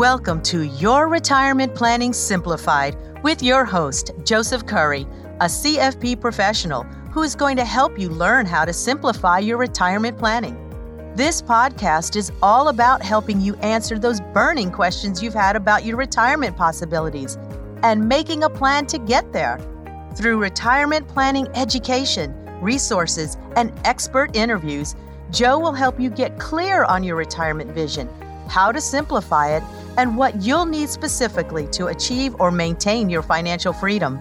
Welcome to Your Retirement Planning Simplified with your host, Joseph Curry, a CFP professional who is going to help you learn how to simplify your retirement planning. This podcast is all about helping you answer those burning questions you've had about your retirement possibilities and making a plan to get there. Through retirement planning education, resources, and expert interviews, Joe will help you get clear on your retirement vision, how to simplify it, and what you'll need specifically to achieve or maintain your financial freedom.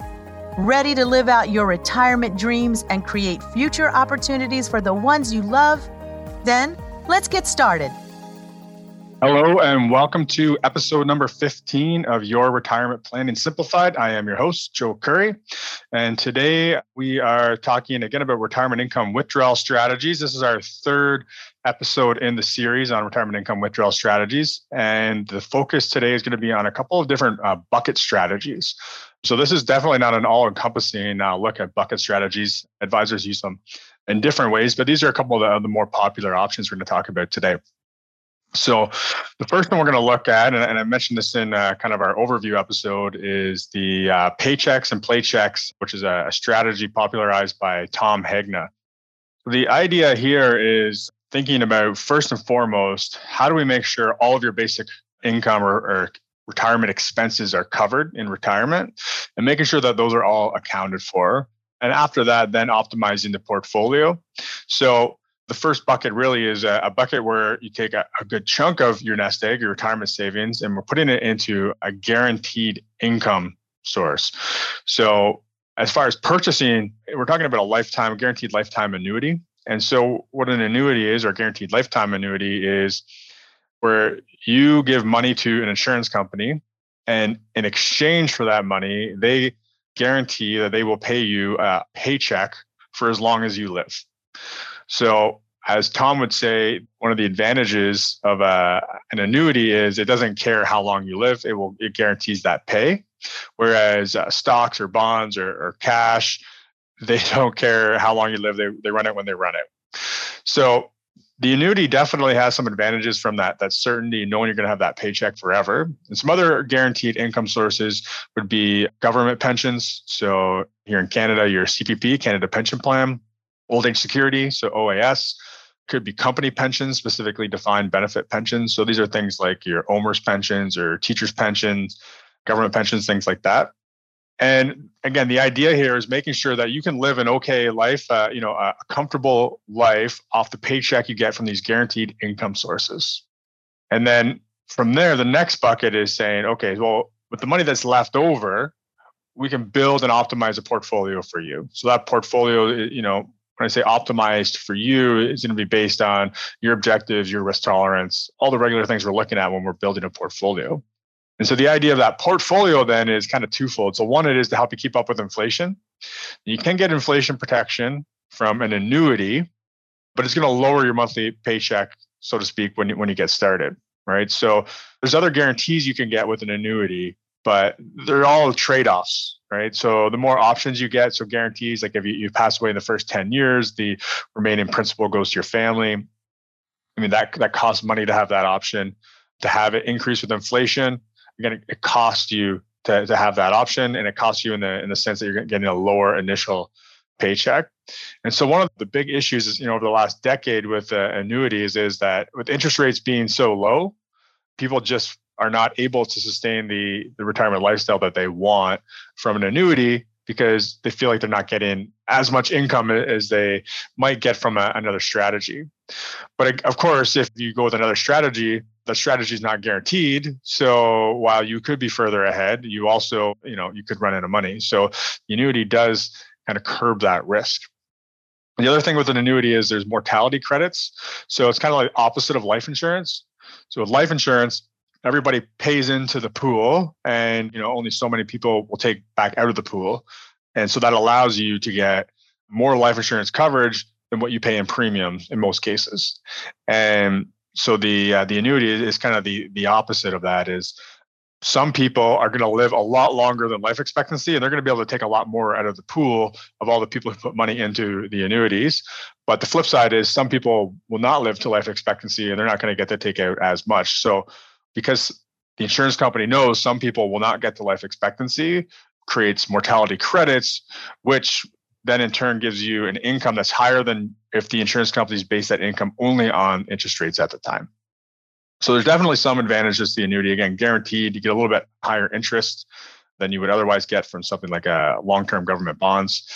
Ready to live out your retirement dreams and create future opportunities for the ones you love? Then let's get started. Hello, and welcome to episode number 15 of Your Retirement Planning Simplified. I am your host, Joe Curry. And today we are talking again about retirement income withdrawal strategies. This is our third episode in the series on retirement income withdrawal strategies. And the focus today is going to be on a couple of different uh, bucket strategies. So, this is definitely not an all encompassing uh, look at bucket strategies. Advisors use them in different ways, but these are a couple of the, the more popular options we're going to talk about today. So, the first one we're going to look at, and, and I mentioned this in uh, kind of our overview episode, is the uh, paychecks and playchecks, which is a, a strategy popularized by Tom Hegna. The idea here is thinking about first and foremost, how do we make sure all of your basic income or, or retirement expenses are covered in retirement and making sure that those are all accounted for. And after that, then optimizing the portfolio. So the first bucket really is a, a bucket where you take a, a, good chunk of your nest egg, your retirement savings, and we're putting it into a guaranteed income source. So, as far as purchasing, we're talking about a lifetime, guaranteed lifetime annuity. And so, what an annuity is, or guaranteed lifetime annuity, is where you give money to an insurance company, and in exchange for that money, they guarantee that they will pay you a paycheck for as long as you live. So, as Tom would say, one of the advantages of a, uh, an annuity is it doesn't care how long you live; it will it guarantees that pay. Whereas uh, stocks or bonds or, or cash, they don't care how long you live; they they run it when they run it. So the annuity definitely has some advantages from that that certainty knowing you're going to have that paycheck forever and some other guaranteed income sources would be government pensions so here in canada your cpp canada pension plan old age security, so OAS, could be company pensions, specifically defined benefit pensions. So these are things like your OMERS pensions or teachers' pensions, government pensions, things like that. And again, the idea here is making sure that you can live an okay life, uh, you know, a comfortable life off the paycheck you get from these guaranteed income sources. And then from there, the next bucket is saying, okay, well, with the money that's left over, we can build and optimize a portfolio for you. So that portfolio, you know, when I say optimized for you, it's going to be based on your objectives, your risk tolerance, all the regular things we're looking at when we're building a portfolio. And so the idea of that portfolio then is kind of twofold. So one, it is to help you keep up with inflation. You can get inflation protection from an annuity, but it's going to lower your monthly paycheck, so to speak, when you, when you get started, right? So there's other guarantees you can get with an annuity, but they're all trade-offs right? So the more options you get, so guarantees, like if you, you pass away in the first 10 years, the remaining principal goes to your family. I mean, that, that costs money to have that option. To have it increase with inflation, again, it costs you to, to have that option and it costs you in the in the sense that you're getting a lower initial paycheck. And so one of the big issues is, you know, over the last decade with uh, annuities is that with interest rates being so low, people just are not able to sustain the the retirement lifestyle that they want from an annuity because they feel like they're not getting as much income as they might get from a, another strategy. But of course, if you go with another strategy, the strategy is not guaranteed. So while you could be further ahead, you also, you know, you could run out of money. So annuity does kind of curb that risk. The other thing with an annuity is there's mortality credits. So it's kind of like opposite of life insurance. So with life insurance, everybody pays into the pool and you know only so many people will take back out of the pool. And so that allows you to get more life insurance coverage than what you pay in premiums in most cases. And so the uh, the annuity is kind of the the opposite of that is some people are going to live a lot longer than life expectancy and they're going to be able to take a lot more out of the pool of all the people who put money into the annuities. But the flip side is some people will not live to life expectancy and they're not going to get to take out as much. So because the insurance company knows some people will not get to life expectancy, creates mortality credits, which then in turn gives you an income that's higher than if the insurance companies base that income only on interest rates at the time. So there's definitely some advantages to the annuity. Again, guaranteed, you get a little bit higher interest than you would otherwise get from something like a long-term government bonds.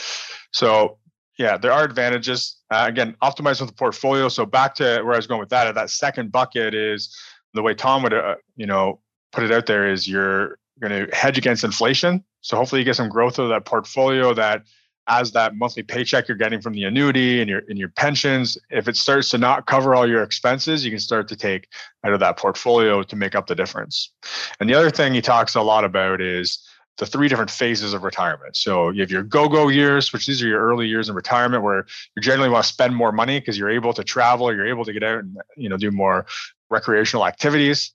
So yeah, there are advantages. Uh, again, optimize with the portfolio. So back to where I was going with that. That second bucket is the way Tom would, uh, you know, put it out there is you're going to hedge against inflation. So hopefully you get some growth of that portfolio that as that monthly paycheck you're getting from the annuity and your in your pensions, if it starts to not cover all your expenses, you can start to take out of that portfolio to make up the difference. And the other thing he talks a lot about is the three different phases of retirement. So you have your go-go years, which these are your early years in retirement where you generally want to spend more money because you're able to travel, you're able to get out and you know do more recreational activities.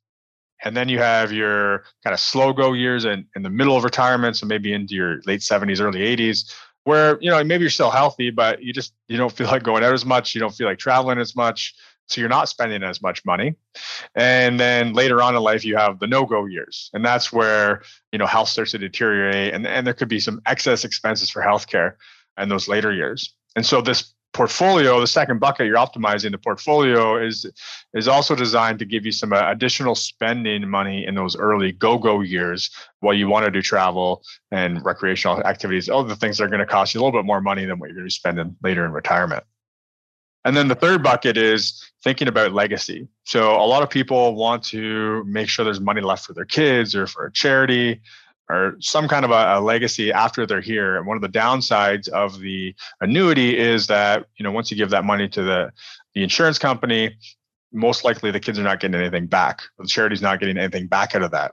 And then you have your kind of slow go years in, in the middle of retirement, so maybe into your late 70s, early 80s, where you know maybe you're still healthy but you just you don't feel like going out as much you don't feel like traveling as much so you're not spending as much money and then later on in life you have the no-go years and that's where you know health starts to deteriorate and, and there could be some excess expenses for healthcare in those later years and so this portfolio, the second bucket you're optimizing the portfolio is is also designed to give you some uh, additional spending money in those early go-go years while you want to do travel and recreational activities, all the things that are going to cost you a little bit more money than what you're going to be spending later in retirement. And then the third bucket is thinking about legacy. So a lot of people want to make sure there's money left for their kids or for a charity or some kind of a, a, legacy after they're here. And one of the downsides of the annuity is that you know once you give that money to the the insurance company, most likely the kids are not getting anything back. The charity's not getting anything back out of that.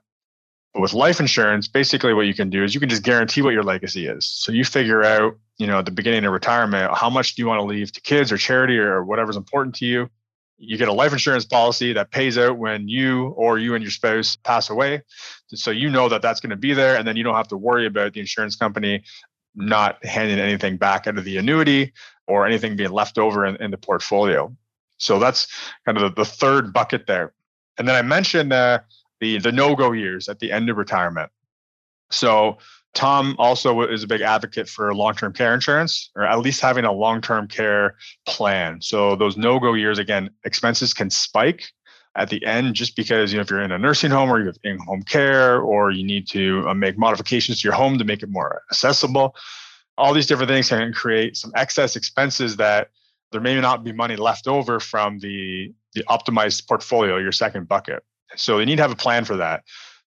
But with life insurance, basically what you can do is you can just guarantee what your legacy is. So you figure out, you know, at the beginning of retirement, how much do you want to leave to kids or charity or whatever's important to you you get a life insurance policy that pays out when you or you and your spouse pass away. So you know that that's going to be there. And then you don't have to worry about the insurance company not handing anything back out of the annuity or anything being left over in, in the portfolio. So that's kind of the, the, third bucket there. And then I mentioned uh, the, the no go years at the end of retirement. So Tom also is a big advocate for long-term care insurance, or at least having a long-term care plan. So those no-go years, again, expenses can spike at the end just because you know if you're in a nursing home or you have in-home care, or you need to uh, make modifications to your home to make it more accessible. All these different things can create some excess expenses that there may not be money left over from the the optimized portfolio, your second bucket. So you need to have a plan for that.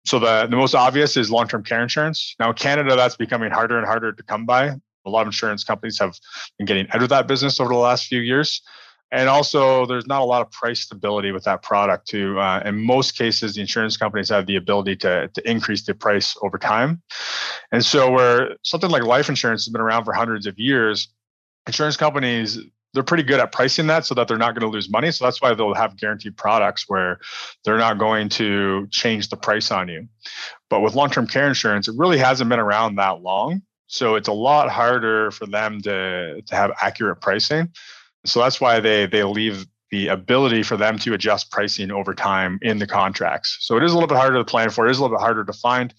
So the, the most obvious is long-term care insurance. Now in Canada, that's becoming harder and harder to come by. A lot of insurance companies have been getting out of that business over the last few years. And also, there's not a lot of price stability with that product. Too, uh, in most cases, the insurance companies have the ability to to increase the price over time. And so, where something like life insurance has been around for hundreds of years, insurance companies they're pretty good at pricing that so that they're not going to lose money. So that's why they'll have guaranteed products where they're not going to change the price on you. But with long term care insurance, it really hasn't been around that long. So it's a lot harder for them to, to have accurate pricing. So that's why they they leave the ability for them to adjust pricing over time in the contracts. So it is a little bit harder to plan for. It is a little bit harder to find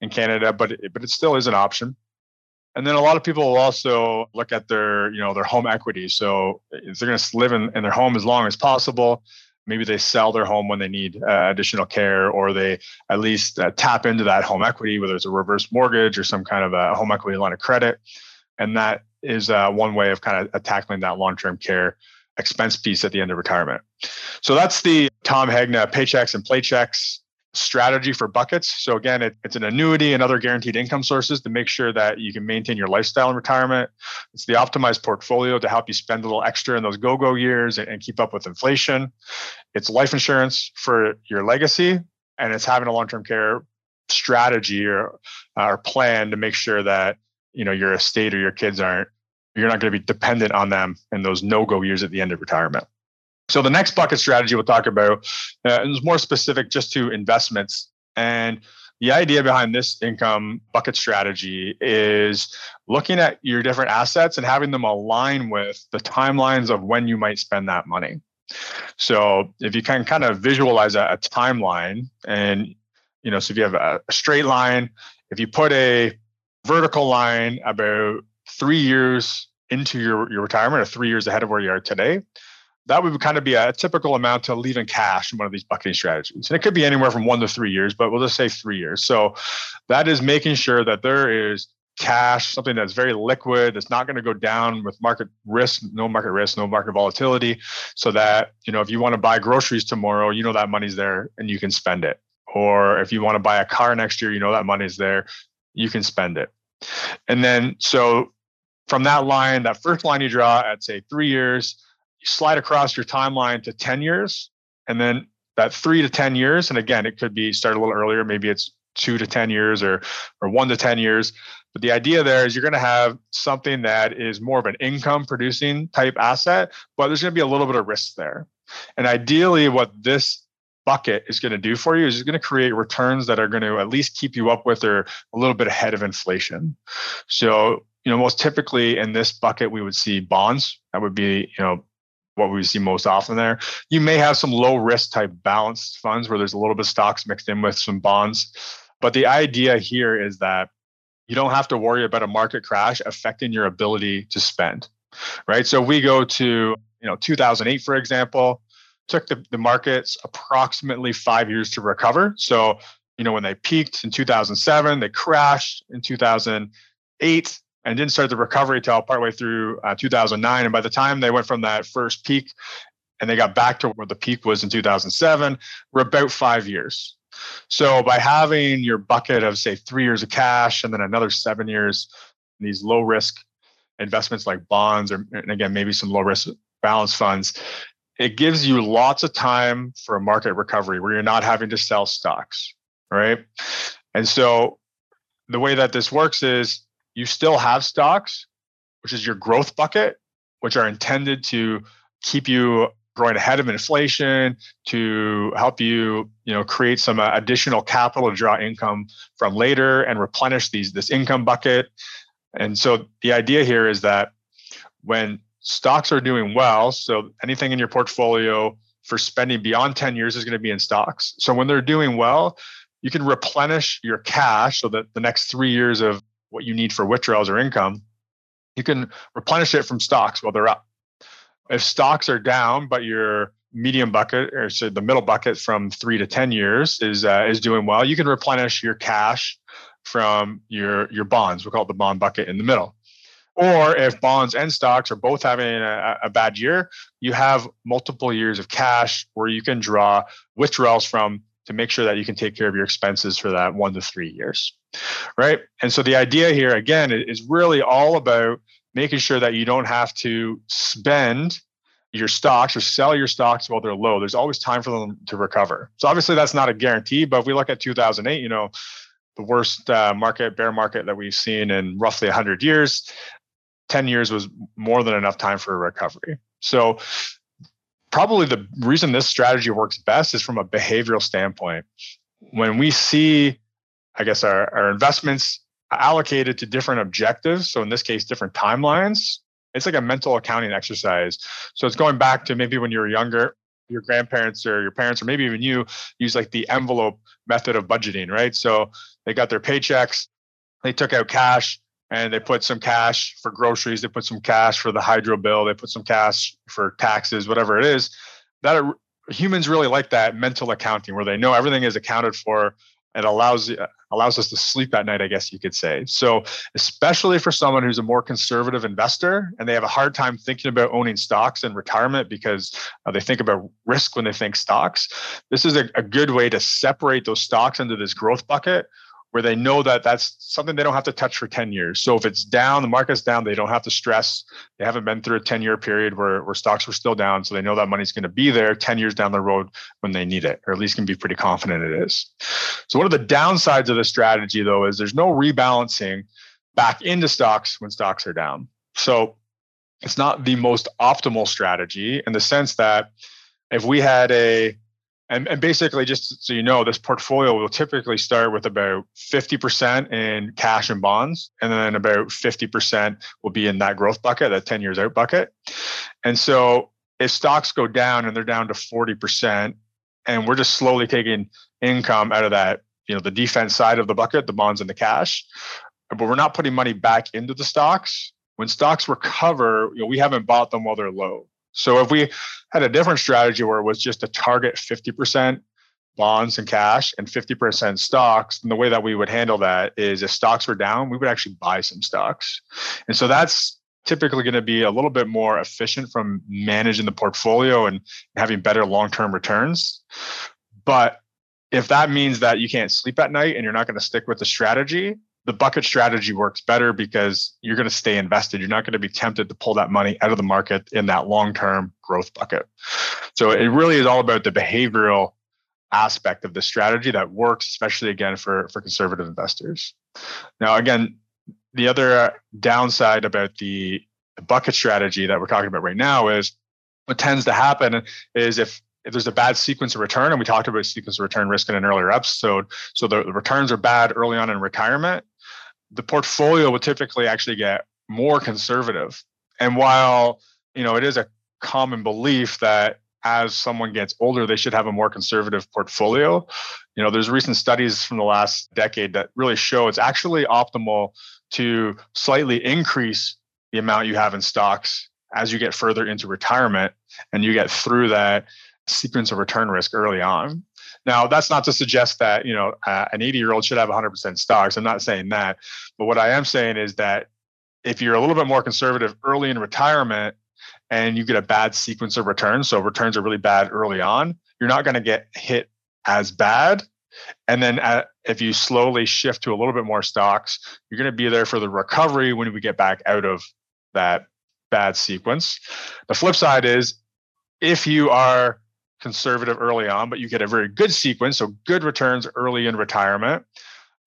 in Canada, but it, but it still is an option. And then a lot of people will also look at their, you know, their home equity. So they're going to live in, in their home as long as possible, maybe they sell their home when they need uh, additional care, or they at least uh, tap into that home equity, whether it's a reverse mortgage or some kind of a home equity line of credit. And that is uh, one way of kind of tackling that long-term care expense piece at the end of retirement. So that's the Tom Hegna paychecks and playchecks strategy for buckets. So again, it, it's an annuity and other guaranteed income sources to make sure that you can maintain your lifestyle in retirement. It's the optimized portfolio to help you spend a little extra in those go-go years and, and keep up with inflation. It's life insurance for your legacy, and it's having a long-term care strategy or, uh, or plan to make sure that you know your estate or your kids aren't you're not going to be dependent on them in those no-go years at the end of retirement. So the next bucket strategy we'll talk about uh, is more specific just to investments. And the idea behind this income bucket strategy is looking at your different assets and having them align with the timelines of when you might spend that money. So if you can kind of visualize a, a timeline and You know, so if you have a, a straight line, if you put a vertical line about three years into your, your retirement or three years ahead of where you are today, that would kind of be a typical amount to leave in cash in one of these bucketing strategies. And it could be anywhere from one to three years, but we'll just say three years. So that is making sure that there is cash, something that's very liquid, that's not going to go down with market risk, no market risk, no market volatility, so that you know if you want to buy groceries tomorrow, you know that money's there and you can spend it. Or if you want to buy a car next year, you know that money's there, you can spend it. And then so from that line, that first line you draw at say three years, slide across your timeline to 10 years, and then that three to 10 years, and again, it could be start a little earlier, maybe it's two to 10 years or or one to 10 years but the idea there is you're going to have something that is more of an income producing type asset, but there's going to be a little bit of risk there. And ideally, what this bucket is going to do for you is it's going to create returns that are going to at least keep you up with or a little bit ahead of inflation. So, you know, most typically in this bucket, we would see bonds. That would be, you know, what we see most often there. You may have some low risk type balanced funds where there's a little bit of stocks mixed in with some bonds. But the idea here is that you don't have to worry about a market crash affecting your ability to spend right so we go to you know 2008 for example took the, the markets approximately five years to recover so you know when they peaked in 2007 they crashed in 2008 and didn't start the recovery until partway through uh, 2009 and by the time they went from that first peak and they got back to where the peak was in 2007 we're about five years so by having your bucket of say three years of cash and then another seven years, in these low risk investments like bonds or and again maybe some low risk balance funds, it gives you lots of time for a market recovery where you're not having to sell stocks, right? And so the way that this works is you still have stocks, which is your growth bucket, which are intended to keep you growing ahead of inflation to help you you know create some uh, additional capital to draw income from later and replenish these this income bucket. And so the idea here is that when stocks are doing well so anything in your portfolio for spending beyond 10 years is going to be in stocks. So when they're doing well you can replenish your cash so that the next three years of what you need for withdrawals or income you can replenish it from stocks while they're up if stocks are down, but your medium bucket or so the middle bucket from three to 10 years is uh, is doing well, you can replenish your cash from your your bonds. We call it the bond bucket in the middle. Or if bonds and stocks are both having a, a bad year, you have multiple years of cash where you can draw withdrawals from to make sure that you can take care of your expenses for that one to three years. Right. And so the idea here, again, is really all about making sure that you don't have to spend your stocks or sell your stocks while they're low. There's always time for them to recover. So obviously that's not a guarantee, but if we look at 2008, you know, the worst uh, market, bear market that we've seen in roughly 100 years, 10 years was more than enough time for a recovery. So probably the reason this strategy works best is from a behavioral standpoint. When we see, I guess, our, our investments allocated to different objectives. So in this case, different timelines. It's like a mental accounting exercise. So it's going back to maybe when you were younger, your grandparents or your parents, or maybe even you use like the envelope method of budgeting, right? So they got their paychecks, they took out cash and they put some cash for groceries, they put some cash for the hydro bill, they put some cash for taxes, whatever it is. That humans really like that mental accounting where they know everything is accounted for it allows allows us to sleep at night i guess you could say. So especially for someone who's a more conservative investor and they have a hard time thinking about owning stocks in retirement because uh, they think about risk when they think stocks this is a, a good way to separate those stocks into this growth bucket where they know that that's something they don't have to touch for 10 years. So if it's down, the market's down, they don't have to stress. They haven't been through a 10 year period where, where stocks were still down. So they know that money's going to be there 10 years down the road when they need it, or at least can be pretty confident it is. So one of the downsides of this strategy, though, is there's no rebalancing back into stocks when stocks are down. So it's not the most optimal strategy in the sense that if we had a and, and basically, just so you know, this portfolio will typically start with about 50% in cash and bonds, and then about 50% will be in that growth bucket, that 10 years out bucket. And so if stocks go down and they're down to 40%, and we're just slowly taking income out of that you know the defense side of the bucket, the bonds and the cash, but we're not putting money back into the stocks. When stocks recover, you know, we haven't bought them while they're low. So if we had a different strategy where it was just a target 50% bonds and cash and 50% stocks, then the way that we would handle that is if stocks were down, we would actually buy some stocks. And so that's typically going to be a little bit more efficient from managing the portfolio and having better long-term returns. But if that means that you can't sleep at night and you're not going to stick with the strategy, the bucket strategy works better because you're going to stay invested. You're not going to be tempted to pull that money out of the market in that long term growth bucket. So it really is all about the behavioral aspect of the strategy that works, especially again for, for conservative investors. Now, again, the other downside about the, the bucket strategy that we're talking about right now is what tends to happen is if if there's a bad sequence of return, and we talked about sequence of return risk in an earlier episode, so the, the returns are bad early on in retirement, the portfolio will typically actually get more conservative. And while you know it is a common belief that as someone gets older, they should have a more conservative portfolio. You know, there's recent studies from the last decade that really show it's actually optimal to slightly increase the amount you have in stocks as you get further into retirement and you get through that sequence of return risk early on. Now, that's not to suggest that you know uh, an 80 year old should have 100% stocks. I'm not saying that, but what I am saying is that if you're a little bit more conservative early in retirement and you get a bad sequence of returns, so returns are really bad early on, you're not going to get hit as bad. And then uh, if you slowly shift to a little bit more stocks, you're going to be there for the recovery when we get back out of that bad sequence. The flip side is if you are conservative early on, but you get a very good sequence, so good returns early in retirement.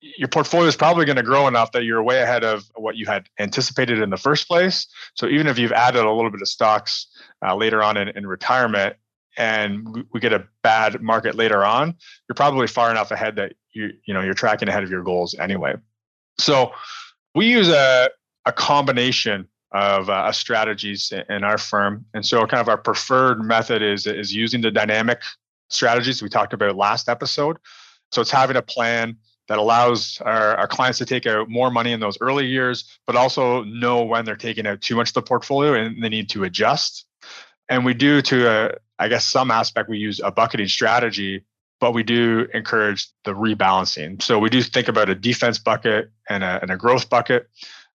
Your portfolio is probably going to grow enough that you're way ahead of what you had anticipated in the first place. So even if you've added a little bit of stocks uh, later on in, in retirement, and we get a bad market later on, you're probably far enough ahead that you you know you're tracking ahead of your goals anyway. So we use a a combination of uh, strategies in our firm. And so, kind of our preferred method is is using the dynamic strategies we talked about last episode. So it's having a plan that allows our, our clients to take out more money in those early years, but also know when they're taking out too much of the portfolio and they need to adjust. And we do to, a, I guess, some aspect, we use a bucketing strategy, but we do encourage the rebalancing. So we do think about a defense bucket and a, and a growth bucket.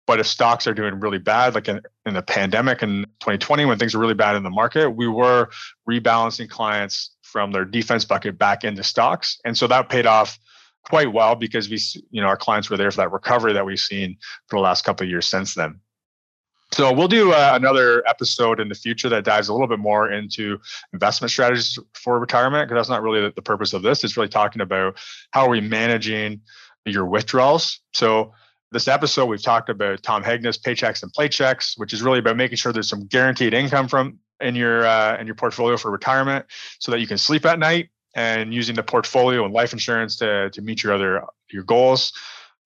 But if stocks are doing really bad, like in, in the pandemic in 2020, when things were really bad in the market, we were rebalancing clients from their defense bucket back into stocks. And so that paid off quite well because we, you know, our clients were there for that recovery that we've seen for the last couple of years since then. So we'll do uh, another episode in the future that dives a little bit more into investment strategies for retirement because that's not really the, purpose of this. It's really talking about how are we managing your withdrawals. So this episode, we've talked about Tom Hegna's paychecks and playchecks, which is really about making sure there's some guaranteed income from in your uh, in your portfolio for retirement, so that you can sleep at night and using the portfolio and life insurance to to meet your other your goals.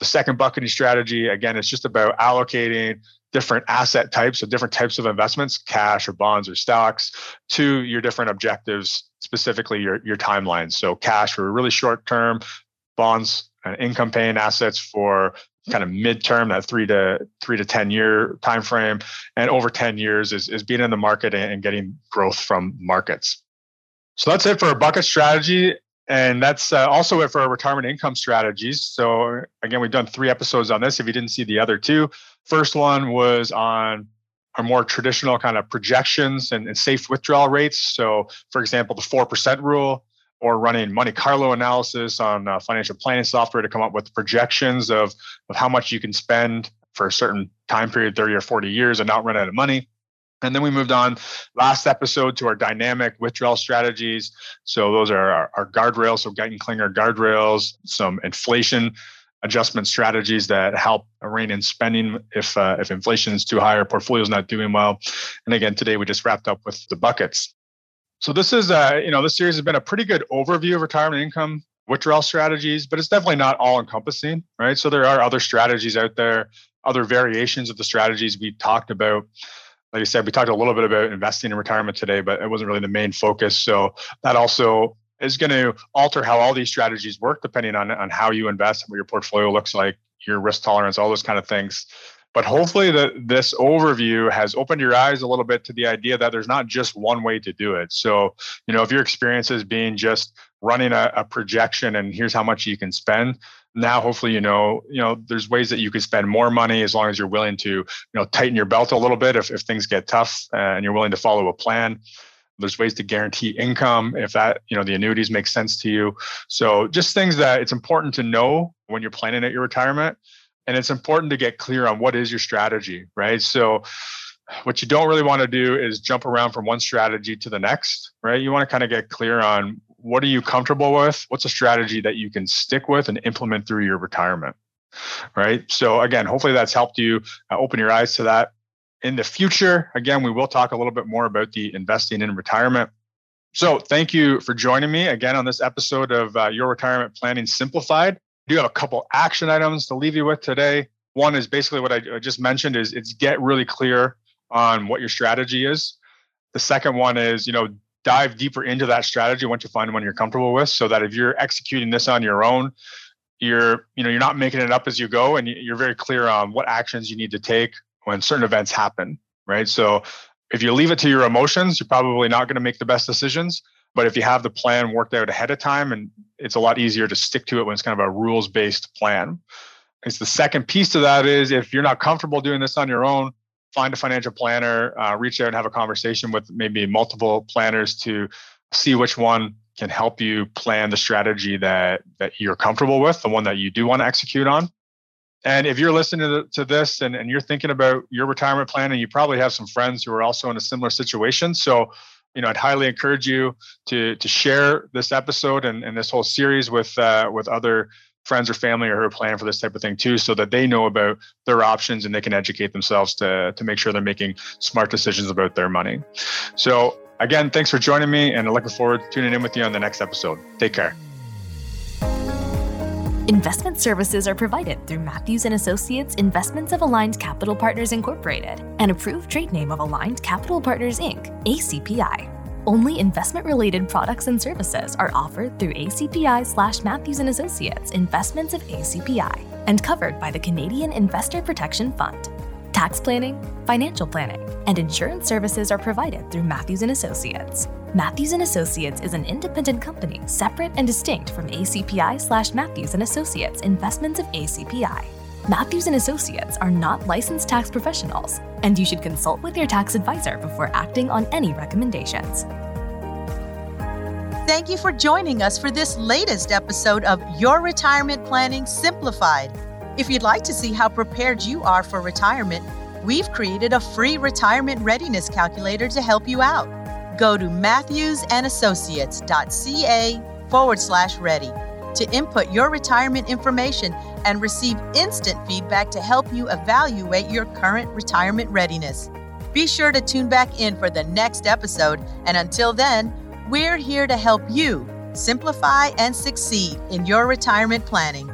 The second bucketing strategy, again, it's just about allocating different asset types, so different types of investments, cash or bonds or stocks, to your different objectives, specifically your your timelines. So cash for really short term, bonds and income paying assets for kind of midterm, that three to three to ten year time frame, and over ten years is is being in the market and getting growth from markets. So that's it for a bucket strategy. And that's uh, also it for our retirement income strategies. So, again, we've done three episodes on this. If you didn't see the other two, first one was on our more traditional kind of projections and, and safe withdrawal rates. So, for example, the 4% rule, or running Monte Carlo analysis on uh, financial planning software to come up with projections of, of how much you can spend for a certain time period, 30 or 40 years, and not run out of money. And then we moved on last episode to our dynamic withdrawal strategies. So those are our, our guardrails, so Guyton Klinger guardrails, some inflation adjustment strategies that help rein in spending if uh, if inflation is too high or portfolio is not doing well. And again, today we just wrapped up with the buckets. So this is, uh, you know, this series has been a pretty good overview of retirement income withdrawal strategies, but it's definitely not all encompassing, right? So there are other strategies out there, other variations of the strategies we talked about. Like I said, we talked a little bit about investing in retirement today, but it wasn't really the main focus. So that also is going to alter how all these strategies work depending on, on how you invest, what your portfolio looks like, your risk tolerance, all those kind of things. But hopefully, the, this overview has opened your eyes a little bit to the idea that there's not just one way to do it. So, you know, if your experience is being just running a, a projection and here's how much you can spend, now hopefully you know you know there's ways that you can spend more money as long as you're willing to you know tighten your belt a little bit if, if things get tough uh, and you're willing to follow a plan. There's ways to guarantee income if that you know the annuities make sense to you. So just things that it's important to know when you're planning at your retirement and it's important to get clear on what is your strategy right? So what you don't really want to do is jump around from one strategy to the next right? You want to kind of get clear on what are you comfortable with? What's a strategy that you can stick with and implement through your retirement right? So again hopefully that's helped you uh, open your eyes to that. In the future, again, we will talk a little bit more about the investing in retirement. So, thank you for joining me again on this episode of uh, Your Retirement Planning Simplified. Do have a couple action items to leave you with today. One is basically what I just mentioned is it's get really clear on what your strategy is. The second one is, you know, dive deeper into that strategy once you find one you're comfortable with so that if you're executing this on your own, you're, you know, you're not making it up as you go and you're very clear on what actions you need to take when certain events happen, right? So if you leave it to your emotions, you're probably not going to make the best decisions. But if you have the plan worked out ahead of time, and it's a lot easier to stick to it when it's kind of a rules based plan. It's the second piece to that is if you're not comfortable doing this on your own, find a financial planner, uh, reach out and have a conversation with maybe multiple planners to see which one can help you plan the strategy that that you're comfortable with, the one that you do want to execute on. And if you're listening to, to this and, and you're thinking about your retirement plan, and you probably have some friends who are also in a similar situation. So, you know, I'd highly encourage you to to share this episode and, and this whole series with uh, with other friends or family or who are planning for this type of thing too, so that they know about their options and they can educate themselves to to make sure they're making smart decisions about their money. So again, thanks for joining me, and I'm looking forward to tuning in with you on the next episode. Take care. Investment services are provided through Matthews and Associates Investments of Aligned Capital Partners Incorporated, an approved trade name of Aligned Capital Partners Inc., ACPI. Only investment-related products and services are offered through ACPI slash Matthews and Associates Investments of ACPI and covered by the Canadian Investor Protection Fund. Tax planning, financial planning, and insurance services are provided through Matthews and Associates. Matthews and Associates is an independent company separate and distinct from ACPI slash Matthews and Associates Investments of ACPI. Matthews and Associates are not licensed tax professionals, and you should consult with your tax advisor before acting on any recommendations. Thank you for joining us for this latest episode of Your Retirement Planning Simplified. If you'd like to see how prepared you are for retirement, we've created a free retirement readiness calculator to help you out. Go to matthewsandassociates.ca forward slash ready to input your retirement information and receive instant feedback to help you evaluate your current retirement readiness. Be sure to tune back in for the next episode, and until then, we're here to help you simplify and succeed in your retirement planning.